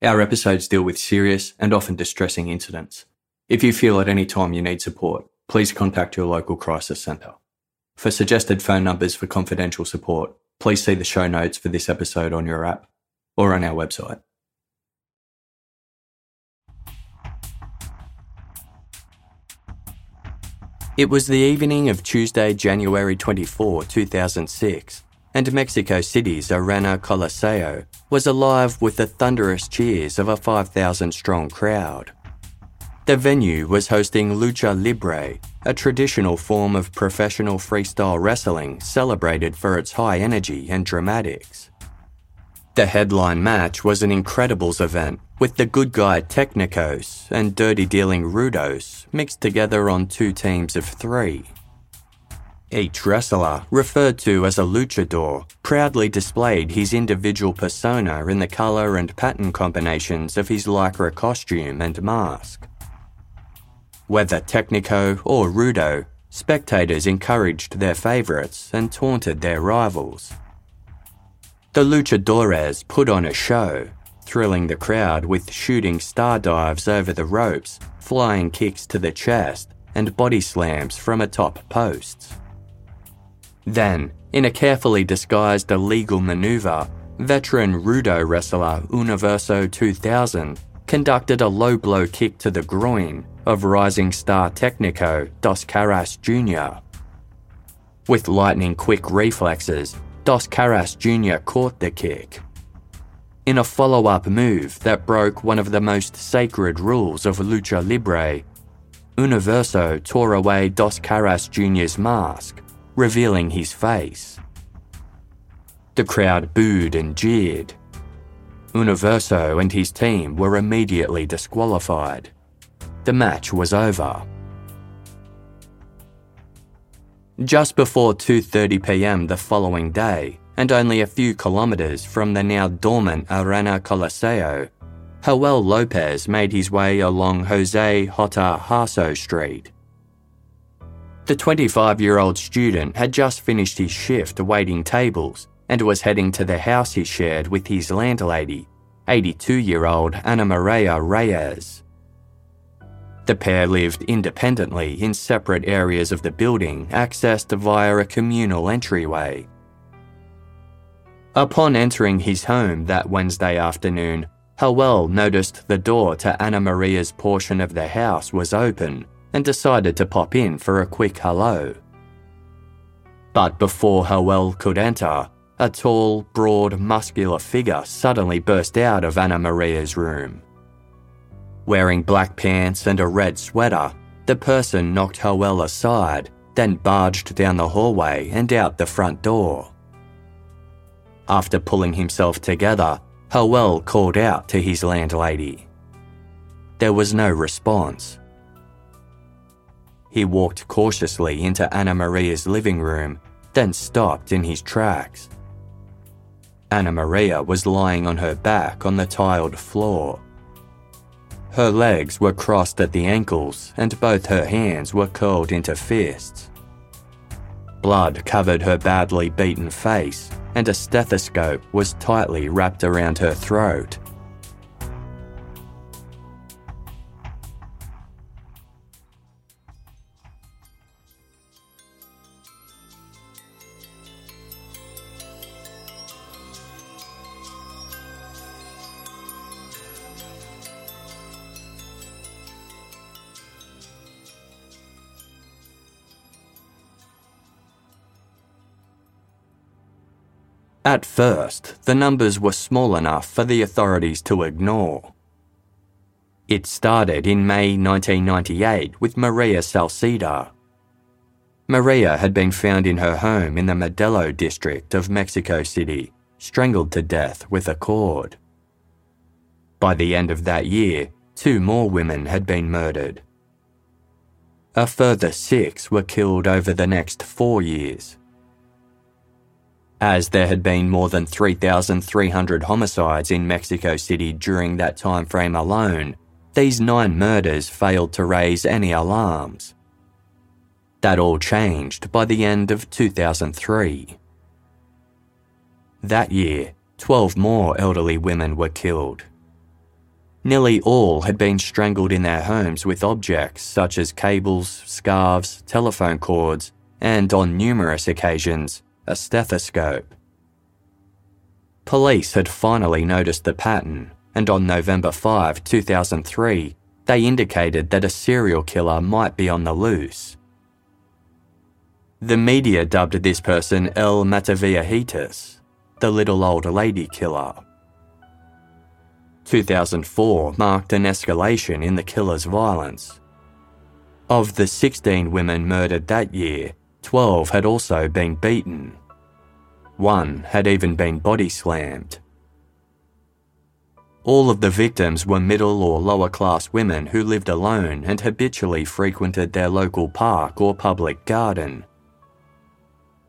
Our episodes deal with serious and often distressing incidents. If you feel at any time you need support, please contact your local crisis centre. For suggested phone numbers for confidential support, please see the show notes for this episode on your app or on our website. It was the evening of Tuesday, January 24, 2006, and Mexico City's Arena Coliseo was alive with the thunderous cheers of a 5,000 strong crowd. The venue was hosting Lucha Libre, a traditional form of professional freestyle wrestling celebrated for its high energy and dramatics. The headline match was an Incredibles event with the good guy Technicos and dirty dealing Rudos mixed together on two teams of three. Each wrestler, referred to as a luchador, proudly displayed his individual persona in the colour and pattern combinations of his lycra costume and mask. Whether Technico or Rudo, spectators encouraged their favourites and taunted their rivals. The luchadores put on a show, thrilling the crowd with shooting star dives over the ropes, flying kicks to the chest, and body slams from atop posts. Then, in a carefully disguised illegal maneuver, veteran Rudo wrestler Universo 2000 conducted a low blow kick to the groin of rising star Technico Dos Caras Jr. With lightning quick reflexes, Dos Caras Jr. caught the kick. In a follow up move that broke one of the most sacred rules of Lucha Libre, Universo tore away Dos Caras Jr.'s mask revealing his face. The crowd booed and jeered. Universo and his team were immediately disqualified. The match was over. Just before 2:30 p.m. the following day, and only a few kilometers from the now dormant Arena Coliseo, Joel Lopez made his way along Jose Jota Hasso Street. The 25 year old student had just finished his shift waiting tables and was heading to the house he shared with his landlady, 82 year old Ana Maria Reyes. The pair lived independently in separate areas of the building, accessed via a communal entryway. Upon entering his home that Wednesday afternoon, Joel noticed the door to Ana Maria's portion of the house was open and decided to pop in for a quick hello. But before Joel could enter, a tall, broad, muscular figure suddenly burst out of Ana Maria's room. Wearing black pants and a red sweater, the person knocked Joel aside, then barged down the hallway and out the front door. After pulling himself together, Joel called out to his landlady. There was no response, he walked cautiously into Ana Maria's living room, then stopped in his tracks. Ana Maria was lying on her back on the tiled floor. Her legs were crossed at the ankles, and both her hands were curled into fists. Blood covered her badly beaten face, and a stethoscope was tightly wrapped around her throat. At first, the numbers were small enough for the authorities to ignore. It started in May 1998 with Maria Salceda. Maria had been found in her home in the Modelo district of Mexico City, strangled to death with a cord. By the end of that year, two more women had been murdered. A further six were killed over the next four years. As there had been more than 3,300 homicides in Mexico City during that time frame alone, these nine murders failed to raise any alarms. That all changed by the end of 2003. That year, 12 more elderly women were killed. Nearly all had been strangled in their homes with objects such as cables, scarves, telephone cords, and on numerous occasions, a stethoscope. Police had finally noticed the pattern, and on November 5, 2003, they indicated that a serial killer might be on the loose. The media dubbed this person El Mataviejitas, the little old lady killer. 2004 marked an escalation in the killer's violence. Of the 16 women murdered that year, 12 had also been beaten. One had even been body slammed. All of the victims were middle or lower class women who lived alone and habitually frequented their local park or public garden.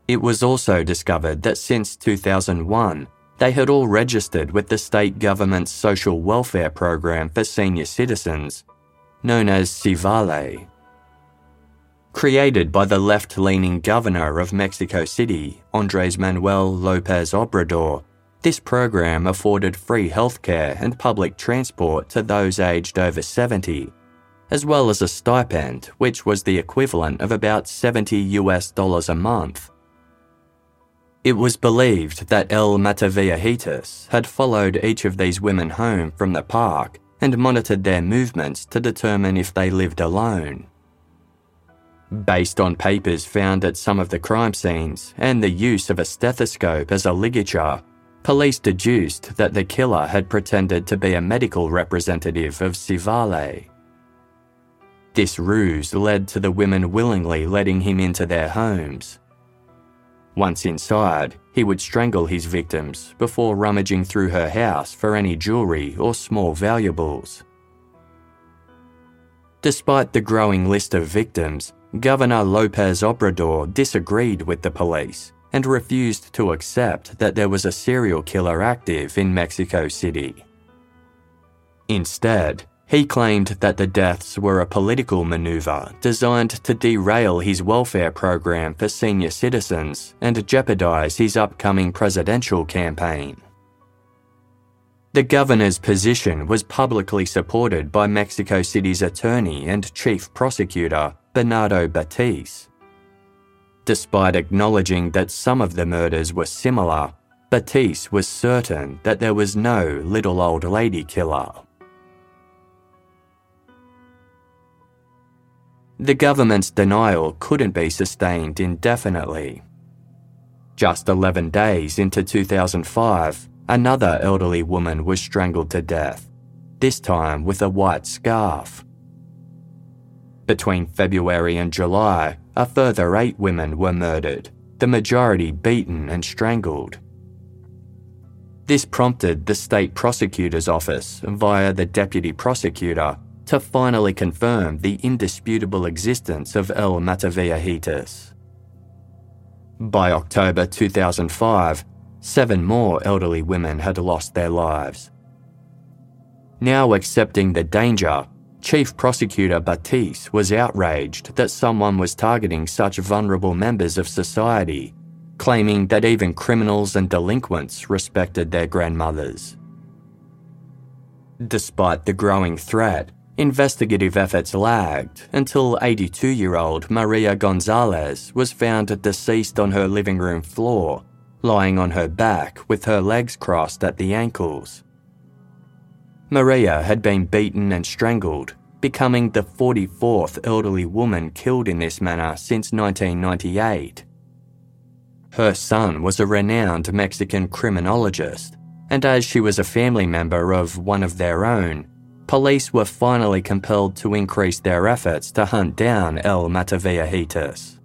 It was also discovered that since 2001, they had all registered with the state government's social welfare program for senior citizens, known as SIVALE. Created by the left leaning governor of Mexico City, Andres Manuel Lopez Obrador, this program afforded free healthcare and public transport to those aged over 70, as well as a stipend, which was the equivalent of about 70 US dollars a month. It was believed that El Mataviejitas had followed each of these women home from the park and monitored their movements to determine if they lived alone. Based on papers found at some of the crime scenes and the use of a stethoscope as a ligature, police deduced that the killer had pretended to be a medical representative of SIVALE. This ruse led to the women willingly letting him into their homes. Once inside, he would strangle his victims before rummaging through her house for any jewellery or small valuables. Despite the growing list of victims, Governor Lopez Obrador disagreed with the police and refused to accept that there was a serial killer active in Mexico City. Instead, he claimed that the deaths were a political maneuver designed to derail his welfare program for senior citizens and jeopardize his upcoming presidential campaign. The governor's position was publicly supported by Mexico City's attorney and chief prosecutor, Bernardo Batiz. Despite acknowledging that some of the murders were similar, Batiz was certain that there was no little old lady killer. The government's denial couldn't be sustained indefinitely. Just 11 days into 2005, another elderly woman was strangled to death, this time with a white scarf. Between February and July, a further eight women were murdered, the majority beaten and strangled. This prompted the state prosecutor's office, via the deputy prosecutor, to finally confirm the indisputable existence of El Mataviejitas. By October 2005, seven more elderly women had lost their lives. Now accepting the danger, Chief Prosecutor Batiz was outraged that someone was targeting such vulnerable members of society, claiming that even criminals and delinquents respected their grandmothers. Despite the growing threat, investigative efforts lagged until 82 year old Maria Gonzalez was found deceased on her living room floor, lying on her back with her legs crossed at the ankles. Maria had been beaten and strangled, becoming the 44th elderly woman killed in this manner since 1998. Her son was a renowned Mexican criminologist, and as she was a family member of one of their own, police were finally compelled to increase their efforts to hunt down El Mataviejitas.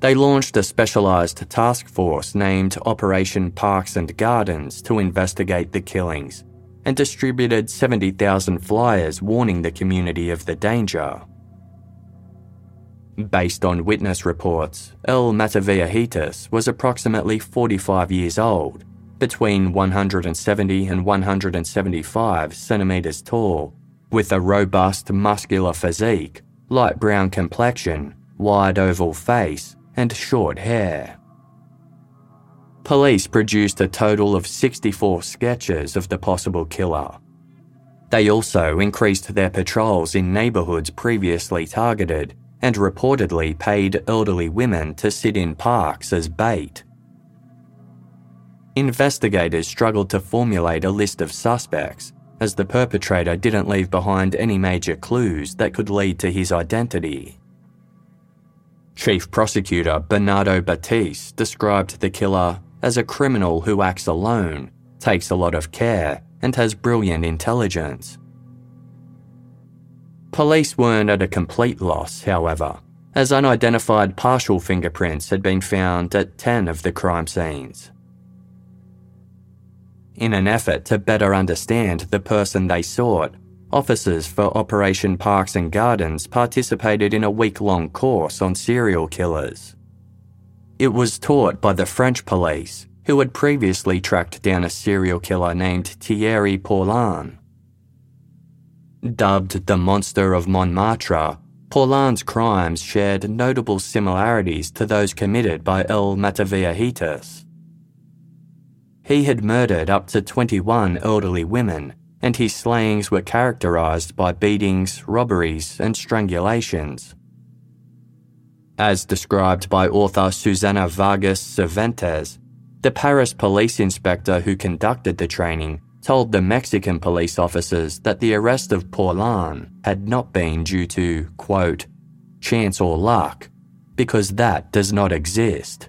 They launched a specialised task force named Operation Parks and Gardens to investigate the killings and distributed 70,000 flyers warning the community of the danger. Based on witness reports, El Mataviejitas was approximately 45 years old between 170 and 175 centimetres tall, with a robust muscular physique, light brown complexion, wide oval face, and short hair. Police produced a total of 64 sketches of the possible killer. They also increased their patrols in neighbourhoods previously targeted and reportedly paid elderly women to sit in parks as bait investigators struggled to formulate a list of suspects, as the perpetrator didn't leave behind any major clues that could lead to his identity. Chief Prosecutor Bernardo Batiz described the killer as a criminal who acts alone, takes a lot of care, and has brilliant intelligence. Police weren't at a complete loss, however, as unidentified partial fingerprints had been found at 10 of the crime scenes in an effort to better understand the person they sought. Officers for Operation Parks and Gardens participated in a week long course on serial killers. It was taught by the French police, who had previously tracked down a serial killer named Thierry Paulin. Dubbed the Monster of Montmartre, Paulin's crimes shared notable similarities to those committed by El Mataviejitas. He had murdered up to 21 elderly women, and his slayings were characterised by beatings, robberies, and strangulations. As described by author Susana Vargas Cervantes, the Paris police inspector who conducted the training told the Mexican police officers that the arrest of Paulin had not been due to, quote, chance or luck, because that does not exist.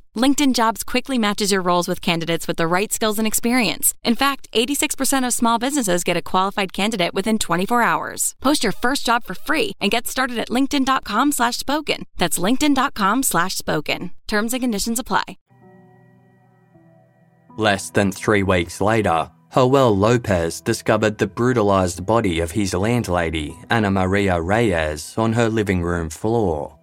LinkedIn Jobs quickly matches your roles with candidates with the right skills and experience. In fact, 86% of small businesses get a qualified candidate within 24 hours. Post your first job for free and get started at linkedin.com slash spoken. That's linkedin.com slash spoken. Terms and conditions apply. Less than three weeks later, Joel Lopez discovered the brutalized body of his landlady, Ana Maria Reyes, on her living room floor.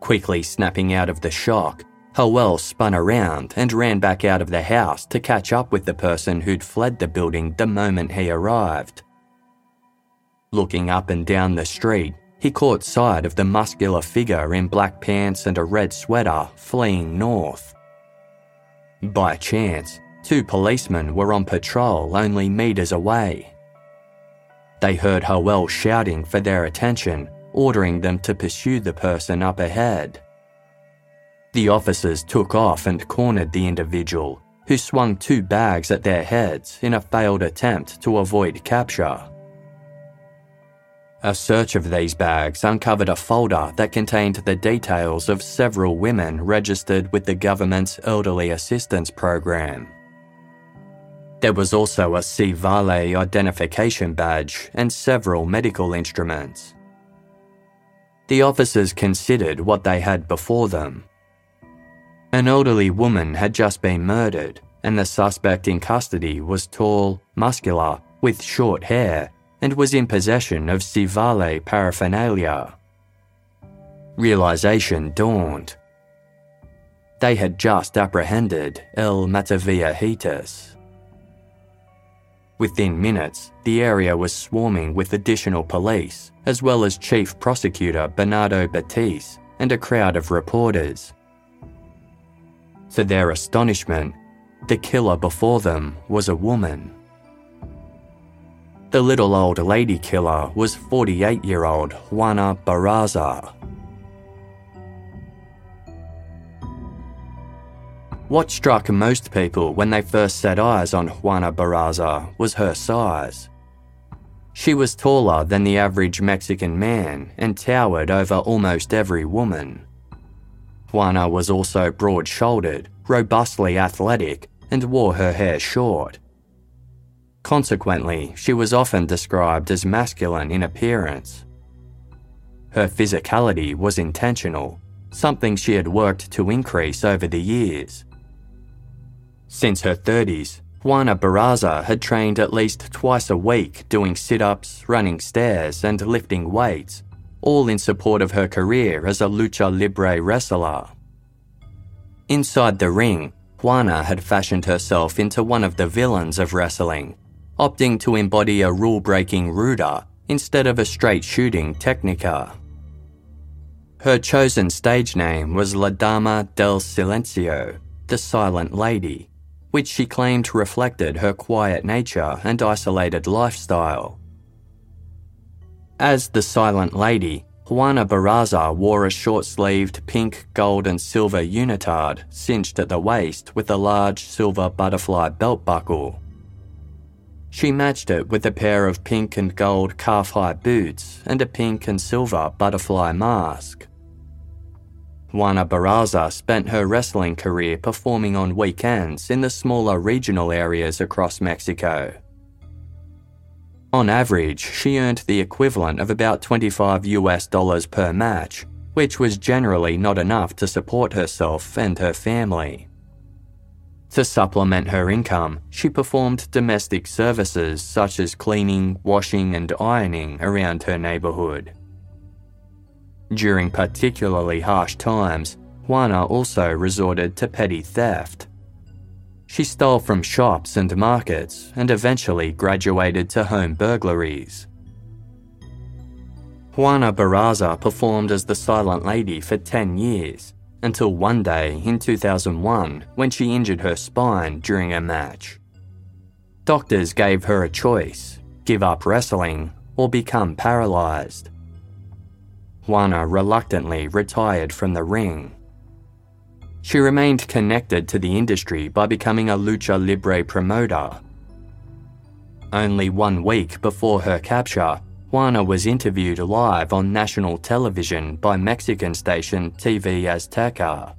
Quickly snapping out of the shock, Joel spun around and ran back out of the house to catch up with the person who'd fled the building the moment he arrived. Looking up and down the street, he caught sight of the muscular figure in black pants and a red sweater fleeing north. By chance, two policemen were on patrol only metres away. They heard Joel shouting for their attention, ordering them to pursue the person up ahead. The officers took off and cornered the individual, who swung two bags at their heads in a failed attempt to avoid capture. A search of these bags uncovered a folder that contained the details of several women registered with the government's Elderly Assistance Program. There was also a SIVALE identification badge and several medical instruments. The officers considered what they had before them an elderly woman had just been murdered, and the suspect in custody was tall, muscular, with short hair, and was in possession of SIVALE paraphernalia. Realization dawned. They had just apprehended El Mataviejitas. Within minutes, the area was swarming with additional police, as well as Chief Prosecutor Bernardo Batiz and a crowd of reporters. To their astonishment, the killer before them was a woman. The little old lady killer was 48 year old Juana Barraza. What struck most people when they first set eyes on Juana Barraza was her size. She was taller than the average Mexican man and towered over almost every woman. Juana was also broad shouldered, robustly athletic, and wore her hair short. Consequently, she was often described as masculine in appearance. Her physicality was intentional, something she had worked to increase over the years. Since her 30s, Juana Barraza had trained at least twice a week doing sit ups, running stairs, and lifting weights, all in support of her career as a lucha libre wrestler. Inside the ring, Juana had fashioned herself into one of the villains of wrestling, opting to embody a rule breaking ruda instead of a straight shooting technica. Her chosen stage name was La Dama del Silencio, the Silent Lady, which she claimed reflected her quiet nature and isolated lifestyle. As the Silent Lady, Juana Barraza wore a short sleeved pink, gold, and silver unitard cinched at the waist with a large silver butterfly belt buckle. She matched it with a pair of pink and gold calf high boots and a pink and silver butterfly mask. Juana Barraza spent her wrestling career performing on weekends in the smaller regional areas across Mexico. On average, she earned the equivalent of about 25 US dollars per match, which was generally not enough to support herself and her family. To supplement her income, she performed domestic services such as cleaning, washing, and ironing around her neighbourhood. During particularly harsh times, Juana also resorted to petty theft. She stole from shops and markets and eventually graduated to home burglaries. Juana Barraza performed as the Silent Lady for 10 years, until one day in 2001 when she injured her spine during a match. Doctors gave her a choice give up wrestling or become paralysed. Juana reluctantly retired from the ring. She remained connected to the industry by becoming a lucha libre promoter. Only one week before her capture, Juana was interviewed live on national television by Mexican station TV Azteca.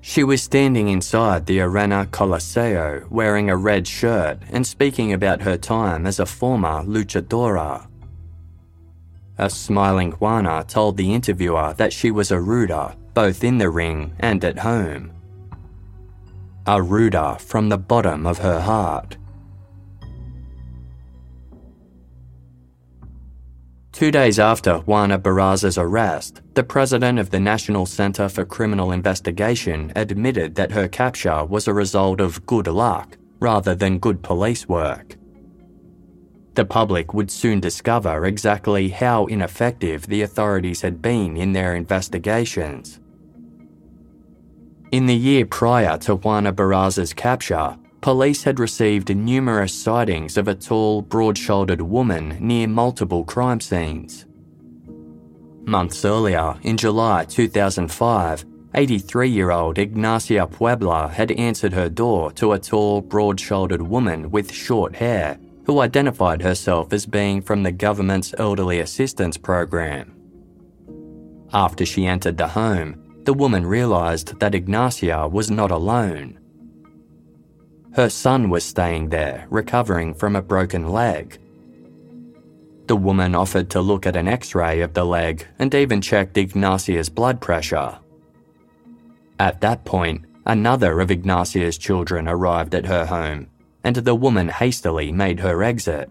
She was standing inside the Arena Coliseo wearing a red shirt and speaking about her time as a former luchadora. A smiling Juana told the interviewer that she was a ruda, both in the ring and at home. Aruda from the bottom of her heart. Two days after Juana Barraza's arrest, the president of the National Center for Criminal Investigation admitted that her capture was a result of good luck rather than good police work. The public would soon discover exactly how ineffective the authorities had been in their investigations. In the year prior to Juana Barraza's capture, police had received numerous sightings of a tall, broad shouldered woman near multiple crime scenes. Months earlier, in July 2005, 83 year old Ignacia Puebla had answered her door to a tall, broad shouldered woman with short hair who identified herself as being from the government's elderly assistance program. After she entered the home, the woman realised that Ignacia was not alone. Her son was staying there, recovering from a broken leg. The woman offered to look at an x ray of the leg and even checked Ignacia's blood pressure. At that point, another of Ignacia's children arrived at her home and the woman hastily made her exit.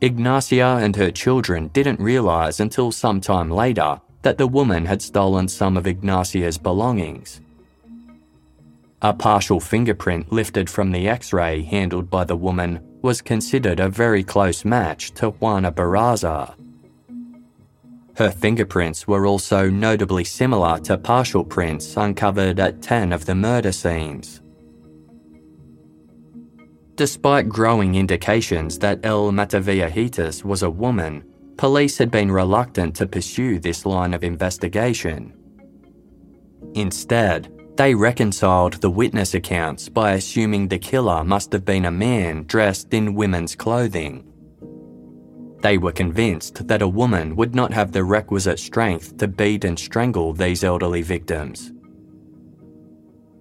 Ignacia and her children didn't realize until some time later that the woman had stolen some of Ignacia's belongings. A partial fingerprint lifted from the x ray handled by the woman was considered a very close match to Juana Barraza. Her fingerprints were also notably similar to partial prints uncovered at 10 of the murder scenes. Despite growing indications that El Mataviejitas was a woman, police had been reluctant to pursue this line of investigation. Instead, they reconciled the witness accounts by assuming the killer must have been a man dressed in women's clothing. They were convinced that a woman would not have the requisite strength to beat and strangle these elderly victims.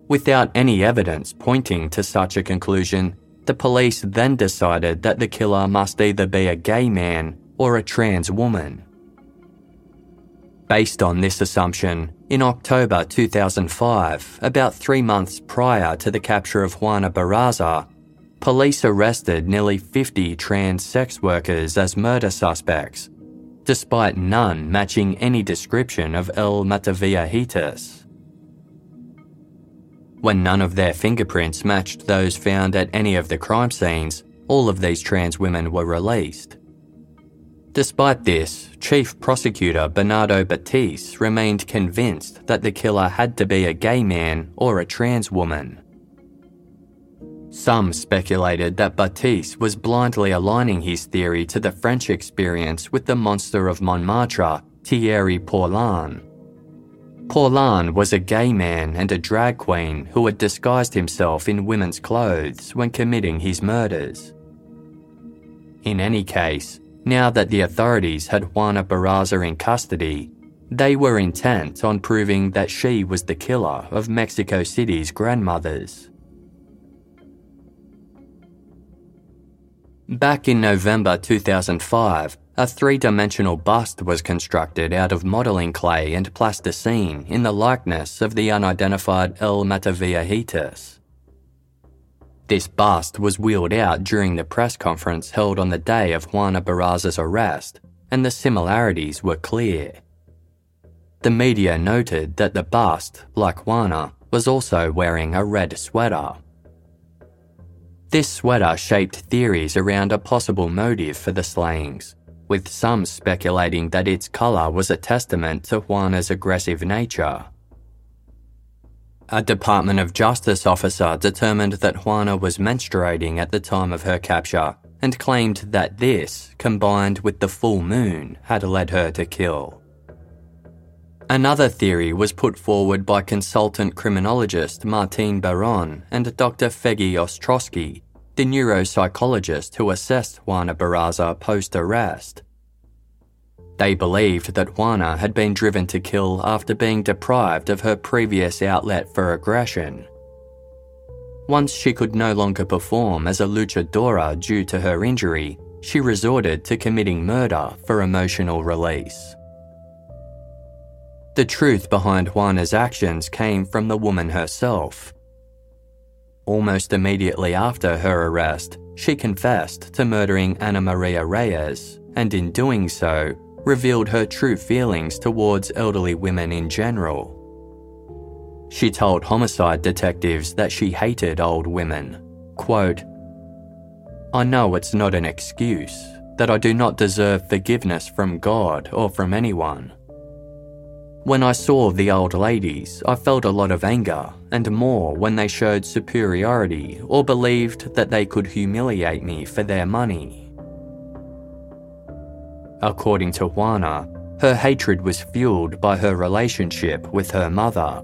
Without any evidence pointing to such a conclusion, the police then decided that the killer must either be a gay man or a trans woman. Based on this assumption, in October 2005, about three months prior to the capture of Juana Barraza, police arrested nearly 50 trans sex workers as murder suspects, despite none matching any description of El Mataviejitas. When none of their fingerprints matched those found at any of the crime scenes, all of these trans women were released. Despite this, Chief Prosecutor Bernardo Batiz remained convinced that the killer had to be a gay man or a trans woman. Some speculated that Batiz was blindly aligning his theory to the French experience with the monster of Montmartre, Thierry Paulin. Paulin was a gay man and a drag queen who had disguised himself in women's clothes when committing his murders. In any case, now that the authorities had Juana Barraza in custody, they were intent on proving that she was the killer of Mexico City's grandmothers. Back in November 2005, a three dimensional bust was constructed out of modelling clay and plasticine in the likeness of the unidentified El Mataviejitas. This bust was wheeled out during the press conference held on the day of Juana Barraza's arrest, and the similarities were clear. The media noted that the bust, like Juana, was also wearing a red sweater. This sweater shaped theories around a possible motive for the slayings, with some speculating that its colour was a testament to Juana's aggressive nature. A Department of Justice officer determined that Juana was menstruating at the time of her capture and claimed that this, combined with the full moon, had led her to kill. Another theory was put forward by consultant criminologist Martine Baron and Dr. Feggy Ostrosky the neuropsychologist who assessed Juana Barraza post arrest. They believed that Juana had been driven to kill after being deprived of her previous outlet for aggression. Once she could no longer perform as a luchadora due to her injury, she resorted to committing murder for emotional release. The truth behind Juana's actions came from the woman herself. Almost immediately after her arrest, she confessed to murdering Ana Maria Reyes, and in doing so, revealed her true feelings towards elderly women in general. She told homicide detectives that she hated old women. Quote, I know it's not an excuse, that I do not deserve forgiveness from God or from anyone. When I saw the old ladies, I felt a lot of anger, and more when they showed superiority or believed that they could humiliate me for their money. According to Juana, her hatred was fueled by her relationship with her mother.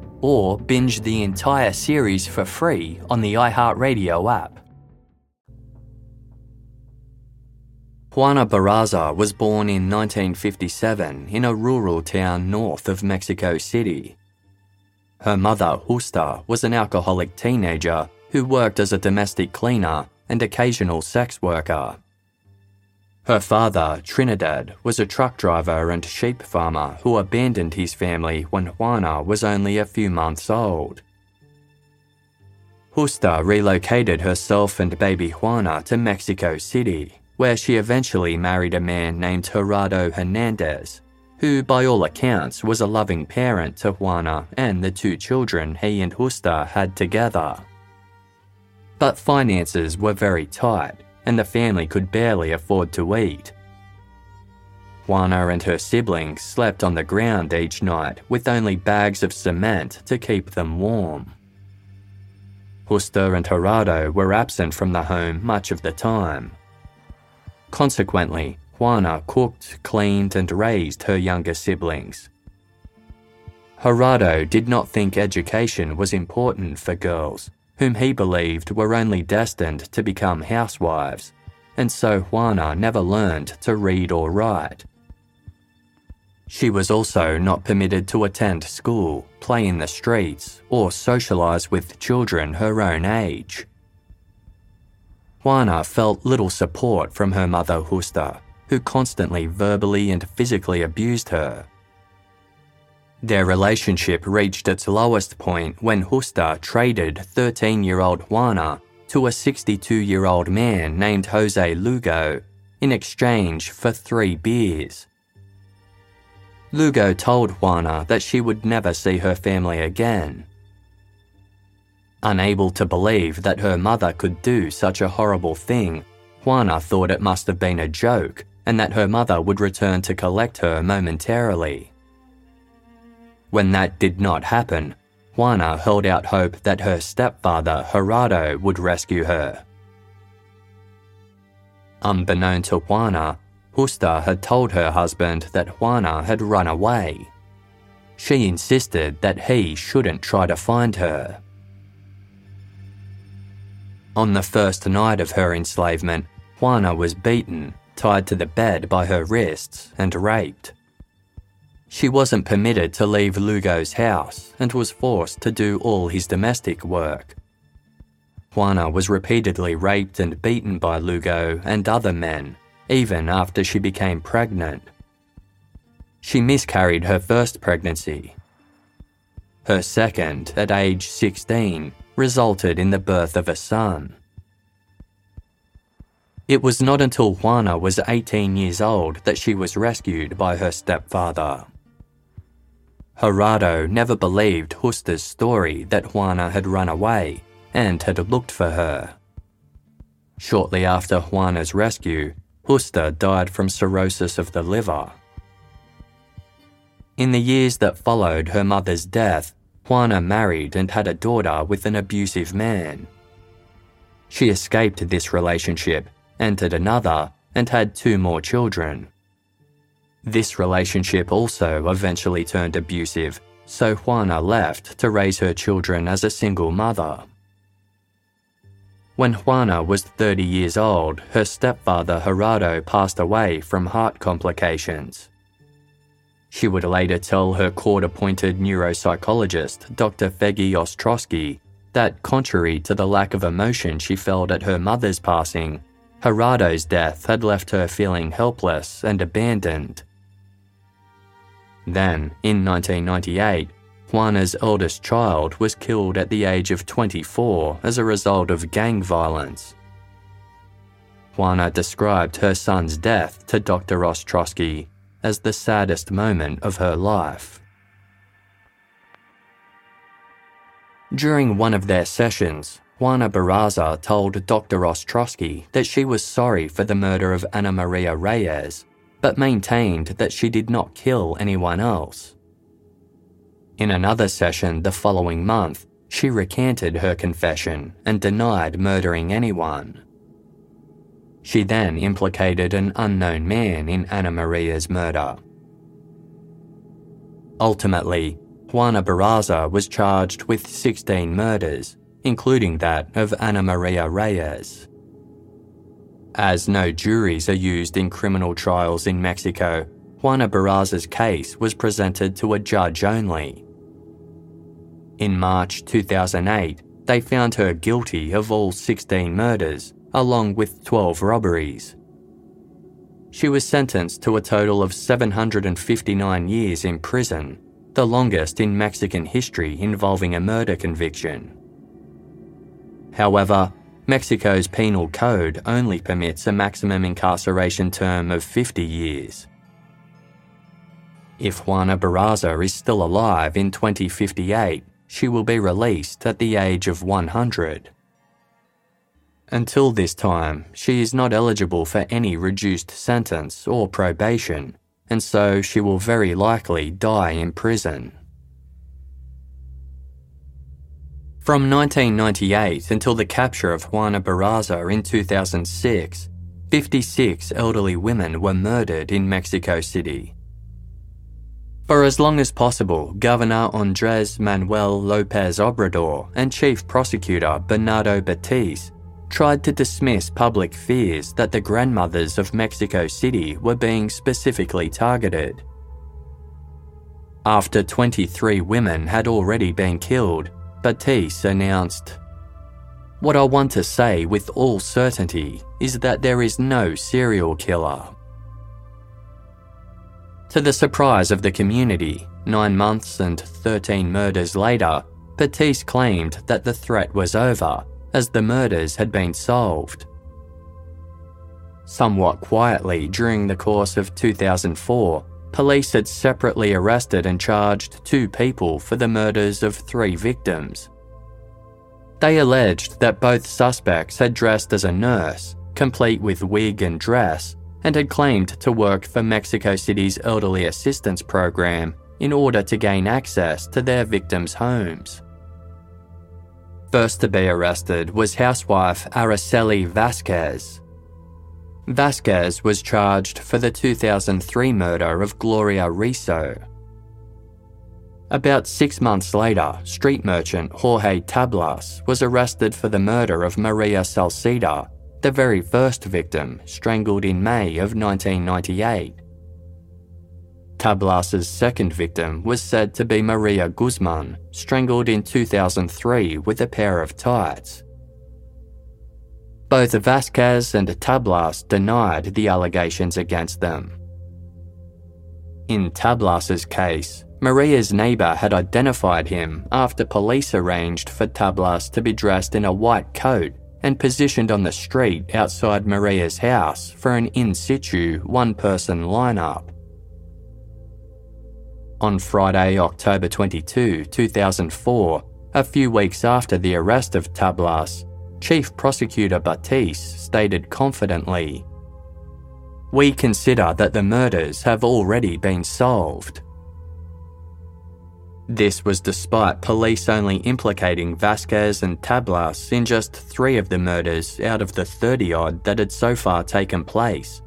or binge the entire series for free on the iHeartRadio app. Juana Barraza was born in 1957 in a rural town north of Mexico City. Her mother, Justa, was an alcoholic teenager who worked as a domestic cleaner and occasional sex worker. Her father, Trinidad, was a truck driver and sheep farmer who abandoned his family when Juana was only a few months old. Justa relocated herself and baby Juana to Mexico City, where she eventually married a man named Gerardo Hernandez, who, by all accounts, was a loving parent to Juana and the two children he and Justa had together. But finances were very tight and the family could barely afford to eat. Juana and her siblings slept on the ground each night with only bags of cement to keep them warm. Justa and Gerardo were absent from the home much of the time. Consequently, Juana cooked, cleaned, and raised her younger siblings. Gerardo did not think education was important for girls whom he believed were only destined to become housewives, and so Juana never learned to read or write. She was also not permitted to attend school, play in the streets, or socialise with children her own age. Juana felt little support from her mother Justa, who constantly verbally and physically abused her. Their relationship reached its lowest point when Justa traded 13 year old Juana to a 62 year old man named Jose Lugo in exchange for three beers. Lugo told Juana that she would never see her family again. Unable to believe that her mother could do such a horrible thing, Juana thought it must have been a joke and that her mother would return to collect her momentarily. When that did not happen, Juana held out hope that her stepfather, Gerardo, would rescue her. Unbeknown to Juana, Justa had told her husband that Juana had run away. She insisted that he shouldn't try to find her. On the first night of her enslavement, Juana was beaten, tied to the bed by her wrists, and raped. She wasn't permitted to leave Lugo's house and was forced to do all his domestic work. Juana was repeatedly raped and beaten by Lugo and other men, even after she became pregnant. She miscarried her first pregnancy. Her second, at age 16, resulted in the birth of a son. It was not until Juana was 18 years old that she was rescued by her stepfather. Gerardo never believed Justa's story that Juana had run away and had looked for her. Shortly after Juana's rescue, Justa died from cirrhosis of the liver. In the years that followed her mother's death, Juana married and had a daughter with an abusive man. She escaped this relationship, entered another, and had two more children. This relationship also eventually turned abusive, so Juana left to raise her children as a single mother. When Juana was 30 years old, her stepfather Gerardo passed away from heart complications. She would later tell her court appointed neuropsychologist, Dr. Feggy Ostrosky, that contrary to the lack of emotion she felt at her mother's passing, Gerardo's death had left her feeling helpless and abandoned. Then, in 1998, Juana's eldest child was killed at the age of 24 as a result of gang violence. Juana described her son's death to Dr. Ostrosky as the saddest moment of her life. During one of their sessions, Juana Barraza told Dr. Ostrosky that she was sorry for the murder of Ana Maria Reyes, but maintained that she did not kill anyone else. In another session the following month, she recanted her confession and denied murdering anyone. She then implicated an unknown man in Ana Maria's murder. Ultimately, Juana Barraza was charged with 16 murders, including that of Ana Maria Reyes. As no juries are used in criminal trials in Mexico, Juana Barraza's case was presented to a judge only. In March 2008, they found her guilty of all 16 murders, along with 12 robberies. She was sentenced to a total of 759 years in prison, the longest in Mexican history involving a murder conviction. However, Mexico's penal code only permits a maximum incarceration term of 50 years. If Juana Barraza is still alive in 2058, she will be released at the age of 100. Until this time, she is not eligible for any reduced sentence or probation, and so she will very likely die in prison. From 1998 until the capture of Juana Barraza in 2006, 56 elderly women were murdered in Mexico City. For as long as possible, Governor Andres Manuel Lopez Obrador and Chief Prosecutor Bernardo Batiz tried to dismiss public fears that the grandmothers of Mexico City were being specifically targeted. After 23 women had already been killed, Batiz announced, What I want to say with all certainty is that there is no serial killer. To the surprise of the community, nine months and 13 murders later, Batiz claimed that the threat was over, as the murders had been solved. Somewhat quietly during the course of 2004, police had separately arrested and charged two people for the murders of three victims. They alleged that both suspects had dressed as a nurse, complete with wig and dress, and had claimed to work for Mexico City's Elderly Assistance Program in order to gain access to their victims' homes. First to be arrested was housewife Araceli Vasquez. Vasquez was charged for the 2003 murder of Gloria Riso. About six months later, street merchant Jorge Tablas was arrested for the murder of Maria Salceda the very first victim, strangled in May of 1998. Tablas's second victim was said to be Maria Guzman, strangled in 2003 with a pair of tights. Both Vasquez and Tablas denied the allegations against them. In Tablas's case, Maria's neighbour had identified him after police arranged for Tablas to be dressed in a white coat and positioned on the street outside Maria's house for an in situ one person lineup. On Friday, October 22, 2004, a few weeks after the arrest of Tablas, Chief Prosecutor Batiz stated confidently We consider that the murders have already been solved. This was despite police only implicating Vasquez and Tablas in just three of the murders out of the 30 odd that had so far taken place,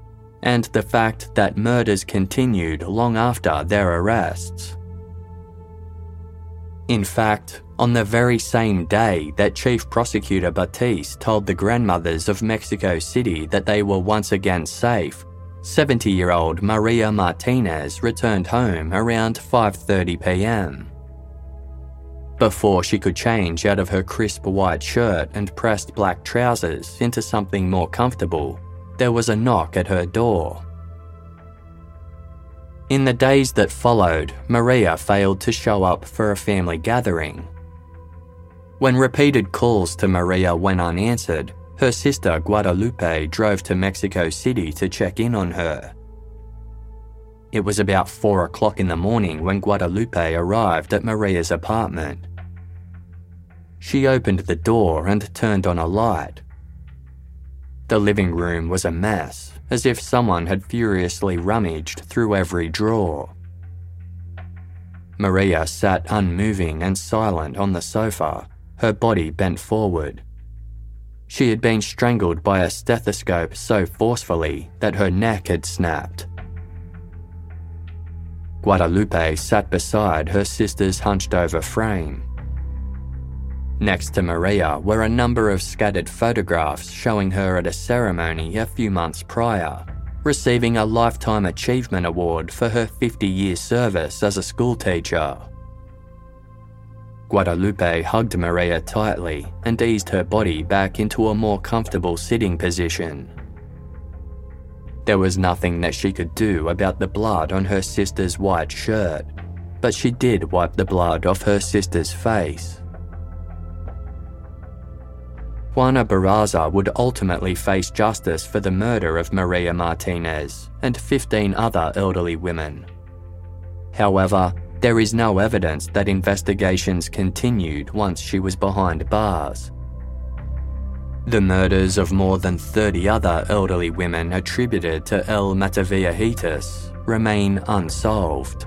and the fact that murders continued long after their arrests. In fact, on the very same day that Chief Prosecutor Batiz told the grandmothers of Mexico City that they were once again safe, 70-year-old Maria Martinez returned home around 5:30 p.m. Before she could change out of her crisp white shirt and pressed black trousers into something more comfortable, there was a knock at her door. In the days that followed, Maria failed to show up for a family gathering. When repeated calls to Maria went unanswered, her sister Guadalupe drove to Mexico City to check in on her. It was about 4 o'clock in the morning when Guadalupe arrived at Maria's apartment. She opened the door and turned on a light. The living room was a mess, as if someone had furiously rummaged through every drawer. Maria sat unmoving and silent on the sofa, her body bent forward. She had been strangled by a stethoscope so forcefully that her neck had snapped. Guadalupe sat beside her sister's hunched over frame. Next to Maria were a number of scattered photographs showing her at a ceremony a few months prior, receiving a Lifetime Achievement Award for her 50 year service as a schoolteacher. Guadalupe hugged Maria tightly and eased her body back into a more comfortable sitting position. There was nothing that she could do about the blood on her sister's white shirt, but she did wipe the blood off her sister's face. Juana Barraza would ultimately face justice for the murder of Maria Martinez and 15 other elderly women. However, there is no evidence that investigations continued once she was behind bars. The murders of more than 30 other elderly women attributed to El Mataviejitas remain unsolved.